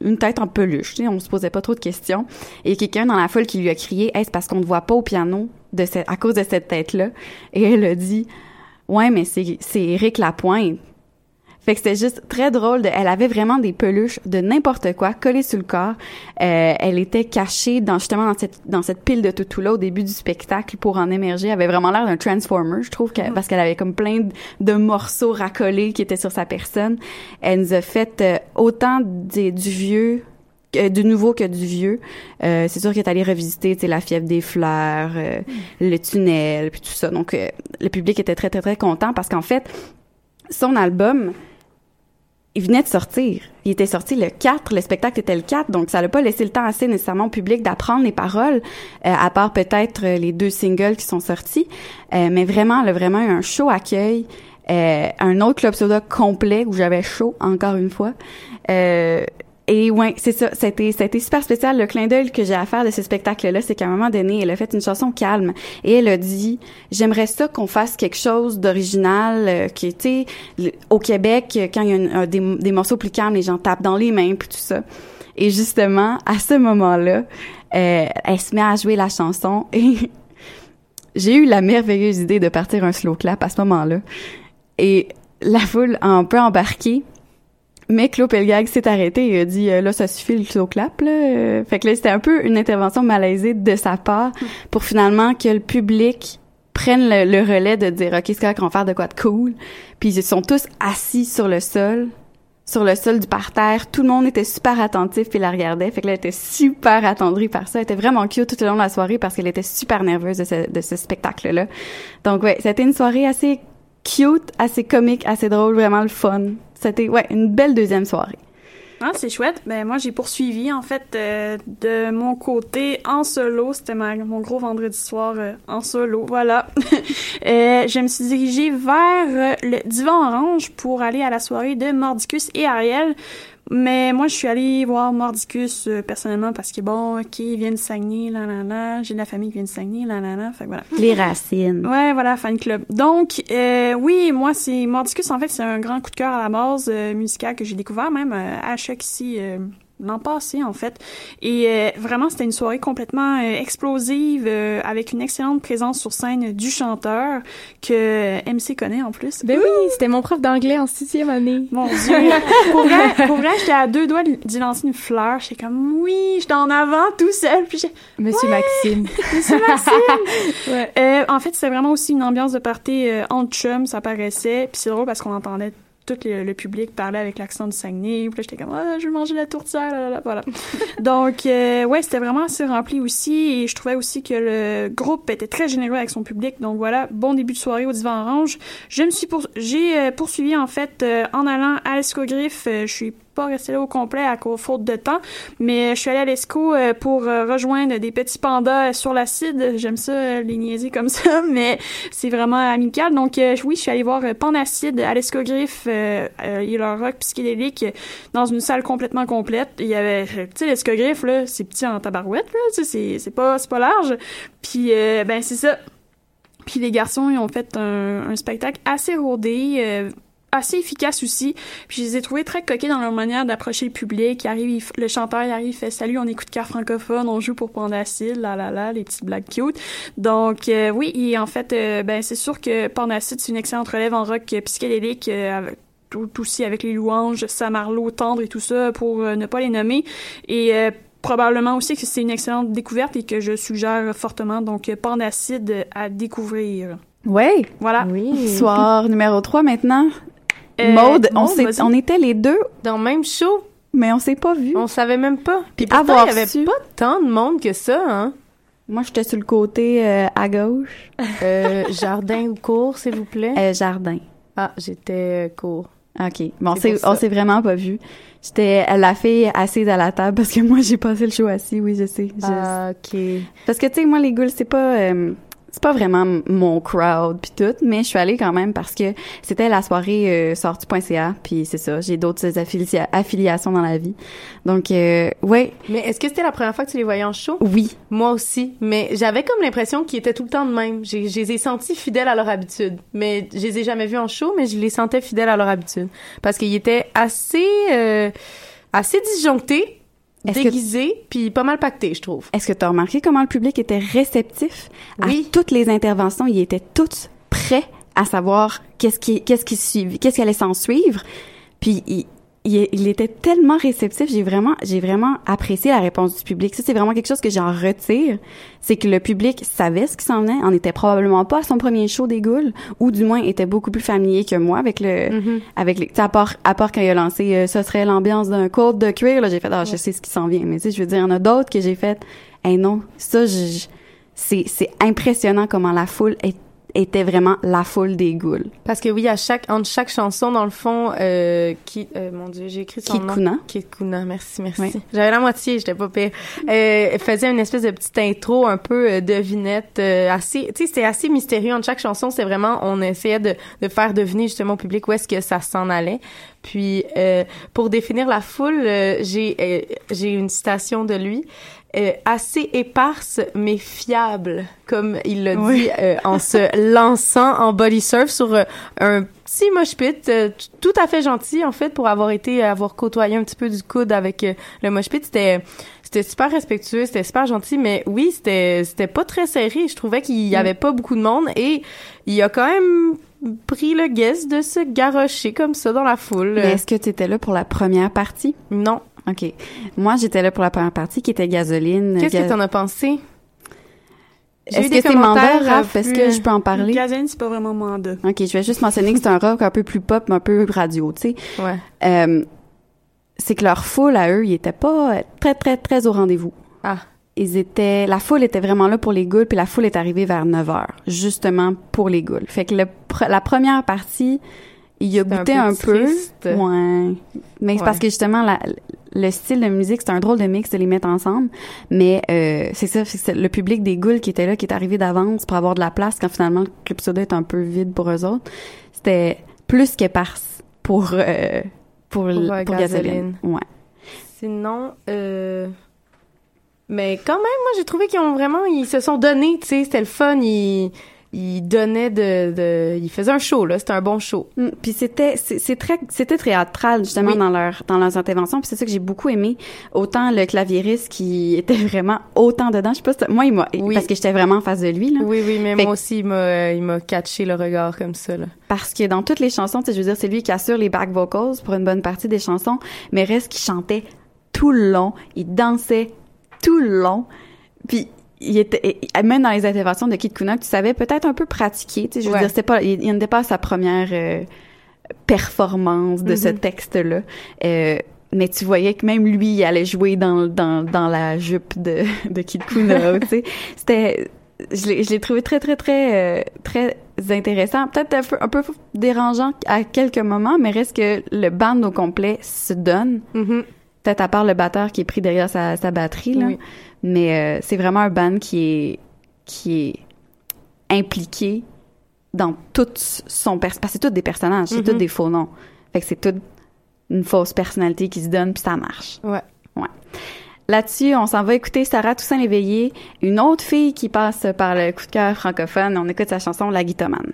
une tête en peluche, tu sais, on se posait pas trop de questions. Et quelqu'un dans la foule qui lui a crié, hey, c'est parce qu'on ne voit pas au piano de cette, à cause de cette tête-là. Et elle a dit, ouais, mais c'est, c'est Éric Lapointe. Fait que c'était juste très drôle. De, elle avait vraiment des peluches de n'importe quoi collées sur le corps. Euh, elle était cachée dans justement dans cette dans cette pile de toutous là au début du spectacle pour en émerger. Elle avait vraiment l'air d'un transformer, je trouve, que- parce qu'elle avait comme plein de, de morceaux racolés qui étaient sur sa personne. Elle nous a fait euh, autant des- du vieux que- du nouveau que du vieux. Euh, c'est sûr qu'elle est allée revisiter tu sais, la fièvre des fleurs, euh, le tunnel, puis tout ça. Donc, euh, le public était très, très, très content parce qu'en fait, son album, il venait de sortir. Il était sorti le 4, le spectacle était le 4, donc ça n'a pas laissé le temps assez nécessairement au public d'apprendre les paroles, euh, à part peut-être euh, les deux singles qui sont sortis. Euh, mais vraiment, là, vraiment un show accueil. Euh, un autre Club Soda complet où j'avais chaud, encore une fois. Et ouais, c'est ça. C'était, c'était super spécial. Le clin d'œil que j'ai à faire de ce spectacle-là, c'est qu'à un moment donné, elle a fait une chanson calme et elle a dit, j'aimerais ça qu'on fasse quelque chose d'original, euh, qui, le- au Québec, quand il y a des morceaux plus calmes, les gens tapent dans les mains puis tout ça. Et justement, à ce moment-là, euh, elle se met à jouer la chanson et j'ai eu la merveilleuse idée de partir un slow clap à ce moment-là. Et la foule a un peu embarqué. Mais Claude Pelgag s'est arrêté et a dit euh, là ça suffit le slow clap là. Euh, Fait que là c'était un peu une intervention malaisée de sa part pour finalement que le public prenne le, relais de dire ok c'est correct qu'on va faire de quoi de cool. Puis ils sont tous assis sur le sol sur le sol du parterre. Tout le monde était super attentif puis la regardait. Fait que là, elle était super attendrie par ça. Elle était vraiment cute tout au long de la soirée parce qu'elle était super nerveuse de ce, de ce spectacle-là. Donc ouais, c'était une soirée assez cute, assez comique, assez drôle, vraiment le fun. C'était ouais une belle deuxième soirée. Ah, c'est chouette. Ben moi j'ai poursuivi en fait euh, de mon côté en solo. C'était mon gros vendredi soir euh, en solo. Voilà. Euh, je me suis dirigée vers euh, le divan orange pour aller à la soirée de Mordicus et Ariel. Mais moi, je suis allée voir Mordicus euh, personnellement parce que bon, ok, il vient de Saguenay, là, là, là. J'ai de la famille qui vient de Saguenay, là, là, là. Fait que voilà. Les racines. Ouais, voilà, fan club. Donc, euh, oui, moi, c'est Mordicus, en fait, c'est un grand coup de cœur à la base euh, musical que j'ai découvert même euh, à Choc ici euh, l'an passé, en fait. Et euh, vraiment, c'était une soirée complètement euh, explosive euh, avec une excellente présence sur scène du chanteur que MC connaît en plus. Ben oui, c'était mon prof d'anglais en sixième année. Mon Dieu! pour vrai, pour vrai j'étais à deux doigts d'y lancer une fleur. J'étais comme, oui, j'étais en avant tout seul. Puis j'ai, Monsieur Maxime. Monsieur Maxime! Euh, en fait, c'était vraiment aussi une ambiance de party entre chums, ça paraissait. Puis c'est drôle parce qu'on entendait tout le, le public parler avec l'accent du Saguenay. Puis là, j'étais comme, ah, je vais manger la tourtière, là, là, là, voilà. Donc, euh, ouais, c'était vraiment assez rempli aussi. Et je trouvais aussi que le groupe était très généreux avec son public. Donc voilà, bon début de soirée au Divan Orange. Je me suis pour... j'ai euh, poursuivi, en fait, euh, en allant à l'Escogriffe. Je suis restée là au complet à cause faute de temps, mais je suis allée à l'Esco euh, pour euh, rejoindre des petits pandas sur l'acide. J'aime ça, euh, les niaiser comme ça, mais c'est vraiment amical. Donc oui, je suis allée voir Pandacide à l'Escogriffe euh, euh, et leur rock psychédélique dans une salle complètement complète. Il y avait, tu sais, l'Escogriffe, là, c'est petit en tabarouette, là, c'est- pas, pas large. Puis, ben, c'est ça. Puis les garçons, ils ont fait un, spectacle assez rodé, assez efficace aussi. Puis je les ai trouvés très coquets dans leur manière d'approcher le public. Il arrive, il le chanteur il arrive, il fait salut, on écoute cœur francophone, on joue pour Pandacide, là là là, les petites blagues cute. Donc euh, oui, et en fait, euh, ben c'est sûr que Pandacide c'est une excellente relève en rock psychédélique. euh, avec- tout aussi avec les louanges, Samarlo, Tendre et tout ça, pour euh, ne pas les nommer. Et euh, probablement aussi que c'est une excellente découverte et que je suggère fortement. Donc, Pandacide à découvrir. Ouais. Voilà. Soir numéro 3 maintenant. Euh, Maude, on, s'est- était les deux Dans le même show. mais on s'est pas vus. On savait même pas. Puis Pourtant, avoir il y avait su- pas tant de monde que ça, hein. Moi, j'étais sur le côté euh, à gauche. Euh, jardin ou cours, s'il vous plaît? Euh, jardin. Ah, j'étais euh, cours. OK. Bon, on C'est s'est ça. vraiment pas vus. J'étais la fille assise à la table parce que moi, j'ai passé le show assis. Oui, je sais. Je- Ah, OK. Parce que, tu sais, moi, les ghouls, c'est pas... euh, c'est pas vraiment mon crowd puis tout, mais je suis allée quand même parce que c'était la soirée euh, puis c'est ça, j'ai d'autres affilia- affiliations dans la vie. Donc euh, ouais, Mais est-ce que c'était la première fois que tu les voyais en show? oui. Moi aussi. Mais j'avais comme l'impression qu'ils étaient tout le temps de même. J'ai- Je les ai sentis fidèles à leur habitude. Mais je les ai jamais vus en show, mais je les sentais fidèles à leur habitude. Parce qu'ils étaient assez, euh, assez disjonctés, Que- déguisés, puis pas mal pactés, je trouve. Est-ce que tu as remarqué comment le public était réceptif Oui. à toutes les interventions? Ils étaient tous prêts à savoir qu'est-ce qui, qu'est-ce qui suivi, qu'est-ce qui allait s'en suivre. Puis il, il, il était tellement réceptif. J'ai vraiment, j'ai vraiment apprécié la réponse du public. Ça, c'est vraiment quelque chose que j'en retire. C'est que le public savait ce qui s'en venait, en était probablement pas à son premier show des Goules, ou du moins était beaucoup plus familier que moi avec le, Mhm. avec les, à part, à part quand il a lancé, euh, ce serait l'ambiance d'un code de cuir, là, j'ai fait, ah, je sais ce qui s'en vient. Mais tu sais, je veux dire, il y en a d'autres que j'ai fait, hey non, ça, je, c'est impressionnant comment la foule est- était vraiment la foule des Goules. Parce que oui, à chaque, entre chaque chanson, dans le fond, euh, qui, euh, mon dieu, j'ai écrit son Kit nom. Kuna. Kit Kuna, merci, merci. Oui. J'avais la moitié, j'étais pas pire. Euh, faisait une espèce de petite intro un peu euh, devinette, euh, assez, tu sais, c'était assez mystérieux. Entre chaque chanson, c'est vraiment, on essayait de, de faire deviner justement au public où est-ce que ça s'en allait. Puis, euh, pour définir la foule, euh, j'ai, j'ai une citation de lui. Euh, assez éparse mais fiable, comme il l'a Oui. dit euh, en se lançant en body surf sur euh, un petit mosh pit, euh, tout à fait gentil en fait pour avoir été avoir côtoyé un petit peu du coude avec euh, le mosh pit. C'était c'était super respectueux, c'était super gentil, mais oui c'était c'était pas très serré. Je trouvais qu'il y Mm. avait pas beaucoup de monde et il a quand même pris le guess de se garrocher comme ça dans la foule. Mais est-ce que tu étais là pour la première partie? Non. OK. Moi, j'étais là pour la première partie qui était gasoline. Qu'est-ce Ga- que t'en as pensé? J'ai eu Est-ce des que c'est mandat, commentaires, Raph? Est-ce que je peux en parler? Gasoline, c'est pas vraiment mandat. OK, je vais juste mentionner que c'est un rock un peu plus pop, mais un peu radio, tu sais. Ouais. Euh, c'est que leur foule à eux, ils étaient pas très très très au rendez-vous. Ah. Ils étaient la foule était vraiment là pour les Goules puis la foule est arrivée vers 9 heures justement pour les Goules. Fait que le pr- la première partie, il y a C'était un goûté peu un peu, triste. ouais. Mais c'est Ouais. parce que justement la- le style de musique, c'est un drôle de mix de les mettre ensemble, mais euh, c'est ça, c'est le public des Goules qui était là qui est arrivé d'avance pour avoir de la place quand finalement le club soda est un peu vide pour eux autres. C'était plus qu'éparse pour euh, pour, euh, pour gasoline. Ouais. Sinon, euh... mais quand même, moi j'ai trouvé qu'ils ont vraiment, ils se sont donnés, tu sais, c'était le fun, ils, ils donnaient de, de, ils faisaient un show là, c'était un bon show. Mm, Puis c'était c'est très c'était théâtral justement Oui. dans leur dans leurs interventions. Puis c'est ça que j'ai beaucoup aimé. Autant le claviériste qui était vraiment autant dedans. Je sais pas si moi il m'a Oui. parce que j'étais vraiment en face de lui là. Oui, oui, mais Fait moi aussi, il m'a, il m'a catché le regard comme ça là. parce que dans toutes les chansons tu sais je veux dire c'est lui qui assure les back vocals pour une bonne partie des chansons. Mais reste qu'il chantait tout le long. Il dansait tout le long. Puis il était même dans les interventions de Kid Kuna que tu savais peut-être un peu pratiquer tu sais je veux Ouais. dire c'est pas il, il n'était pas à sa première euh, performance de ce Mhm. texte-là. Euh, mais tu voyais que même lui, il allait jouer dans, dans, dans la jupe de, de Kid Kuna, tu sais. C'était, je l'ai, trouvé très, très, très, euh, très intéressant. Peut-être un peu, un peu dérangeant à quelques moments, mais reste que le band au complet se donne. Mhm. Peut-être à part le batteur qui est pris derrière sa, sa batterie, là. Oui. Mais euh, c'est vraiment un band qui est, qui est impliqué dans tout son personnage. Parce que c'est tous des personnages, c'est Mhm. tous des faux noms. Fait que c'est toute une fausse personnalité qui se donne, puis ça marche. Ouais. Ouais. Là-dessus, on s'en va écouter Sarah Toussaint Léveillé, une autre fille qui passe par le coup de cœur francophone. On écoute sa chanson La Guitomane.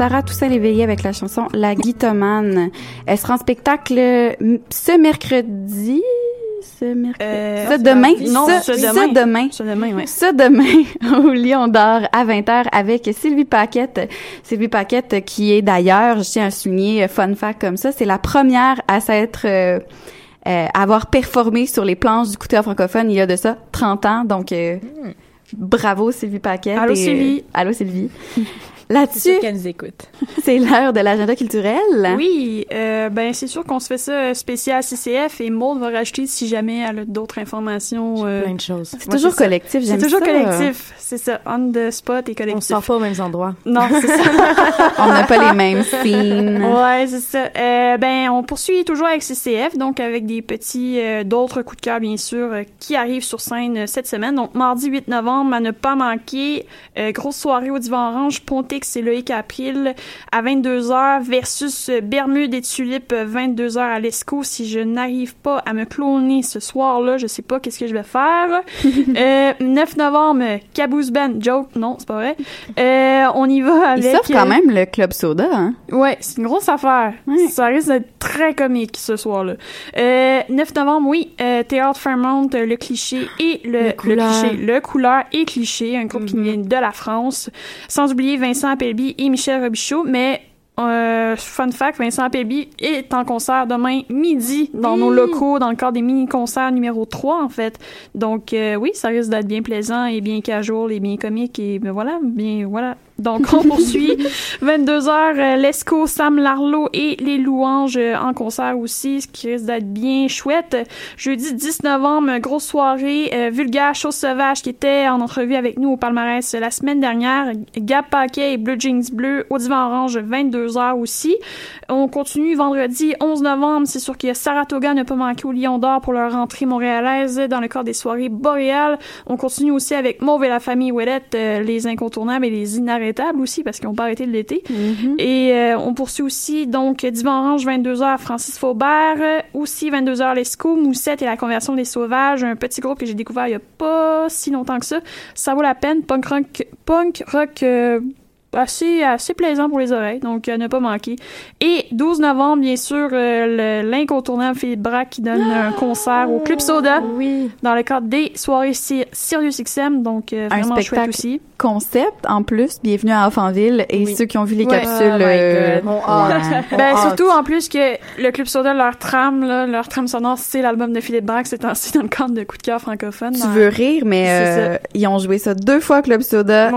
Sarah Toussaint-Léveillé avec la chanson La Guitomane. Elle sera en spectacle ce mercredi. Ce mercredi. Euh, ce demain. non, ce, ce demain. Ce demain. Ce demain, ouais. Ce demain au Lion d'Or à 20h avec Sylvie Paquette. Sylvie Paquette qui est d'ailleurs, je tiens à souligner, fun fact comme ça, c'est la première à s'être... euh, euh, avoir performé sur les planches du côté francophone il y a de ça 30 ans. Donc, euh, bravo Sylvie Paquette. Allô, et, Sylvie. allô Sylvie. C'est Là-dessus, nous écoute. c'est l'heure de l'agenda culturel. Oui, euh, ben c'est sûr qu'on se fait ça euh, spécial CCF et Maud va rajouter si jamais elle a d'autres informations. euh, Plein de choses. C'est toujours ça. collectif, C'est j'aime toujours ça. collectif, c'est ça, on the spot et On collectif. sort pas aux mêmes endroits. Non, c'est ça. On n'a pas les mêmes signes. Ouais, c'est ça. Euh, ben, on poursuit toujours avec CCF, donc avec des petits euh, d'autres coups de cœur, bien sûr, euh, qui arrivent sur scène euh, cette semaine. Donc, mardi 8 novembre, à ne pas manquer, euh, grosse soirée au Divan Orange, Et Loïc April à 22h versus euh, Bermude et Tulipe, euh, 22h à l'ESCO. Si je n'arrive pas à me cloner ce soir-là, je sais pas qu'est-ce que je vais faire. euh, 9 novembre, Caboose Band, joke, non, c'est pas vrai. Euh, on y va avec... Ils quand euh, même le club soda, hein? Ouais, c'est une grosse affaire. Ça risque d'être très comique ce soir-là. Euh, 9 novembre, oui, euh, Théâtre Fairmont, euh, le cliché et le, le, Couleur. cliché, le couleur et cliché, un groupe qui vient de la France. Sans oublier Vincent Appelby et Michel Robichaud, mais euh, fun fact, Vincent Appelby est en concert demain midi dans nos locaux, dans le cadre des mini-concerts numéro 3, en fait. Donc, euh, oui, ça risque d'être bien plaisant et bien casual et bien comique et ben voilà, bien, voilà. Donc, on poursuit. 22h, euh, Lesco, Sam Larlo et les Louanges euh, en concert aussi, ce qui risque d'être bien chouette. Jeudi 10 novembre, grosse soirée, euh, Vulgaire Chose Sauvage qui était en entrevue avec nous au palmarès la semaine dernière. Gap Paquet et Blue Jeans Bleu au Divan Orange, 22h aussi. On continue vendredi 11 novembre. C'est sûr a Saratoga ne pas manquer au Lion d'Or pour leur rentrée montréalaise dans le cadre des soirées boréales. On continue aussi avec Mauve et la famille Ouellette, euh, les incontournables et les inarrêtables aussi parce qu'ils n'ont pas arrêté de l'été. Et euh, on poursuit aussi donc Divan Orange 22h Francis Faubert, aussi 22h Lesco, Moussette et la conversion des sauvages, un petit groupe que j'ai découvert il y a pas si longtemps que ça. Ça vaut la peine, punk rock, punk rock euh, assez assez plaisant pour les oreilles, donc euh, ne pas manquer. Et 12 novembre, bien sûr, euh, le- l'incontournable Philippe Braque qui donne un concert au Club Soda Oui. dans le cadre des soirées Sir- Sirius XM, donc euh, Un vraiment chouette aussi. Concept en plus. Bienvenue à Enfantville et Oui. ceux qui ont vu les Ouais. capsules. Oh euh, ouais. Ben, surtout en plus que le Club Soda, leur trame, là, leur trame sonore, c'est l'album de Philippe Braque, c'est ainsi dans le cadre de coup de cœur francophone. Tu dans- veux rire, mais euh, ils ont joué ça deux fois Club Soda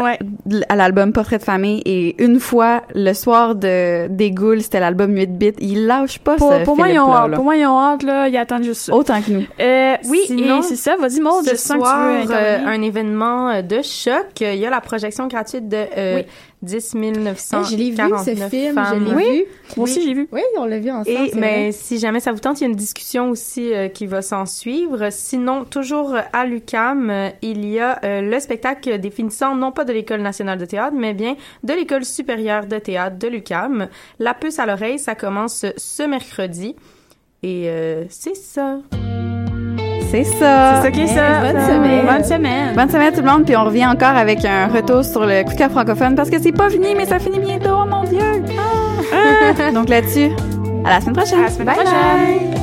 à l'album Portrait de famille et une fois le soir de des Goules, c'était l'album 8 bits. Ils lâchent pas Pour, ce pour moi, ils ont là, hâte. là. Pour moi, ils ont hâte, là. Ils attendent juste ça. Autant que nous. Euh, oui, Sinon, et c'est ça. Vas-y, Maud, ce je sens soir, que tu veux euh, un événement de choc. Il y a la projection gratuite de euh, Oui. 10 Eh, 949 je l'ai vu, ce film, je l'ai femmes. vu. Moi aussi, j'ai vu. Oui, on l'a vu ensemble. Et mais vrai. si jamais ça vous tente, il y a une discussion aussi euh, qui va s'en suivre. Sinon, toujours à l'UCAM, euh, il y a euh, le spectacle définissant non pas de l'École nationale de théâtre, mais bien de l'École supérieure de théâtre de l'UCAM. La puce à l'oreille, ça commence ce mercredi. Et c'est ça. C'est ça. C'est ça qui est ça. Bonne semaine. Bonne semaine. Bonne semaine tout le monde, puis on revient encore avec un retour sur le coup de cœur francophone parce que c'est pas fini, mais ça finit bientôt, oh mon Dieu. Ah. Donc là-dessus, à la semaine prochaine. À la semaine Bye prochaine. bye.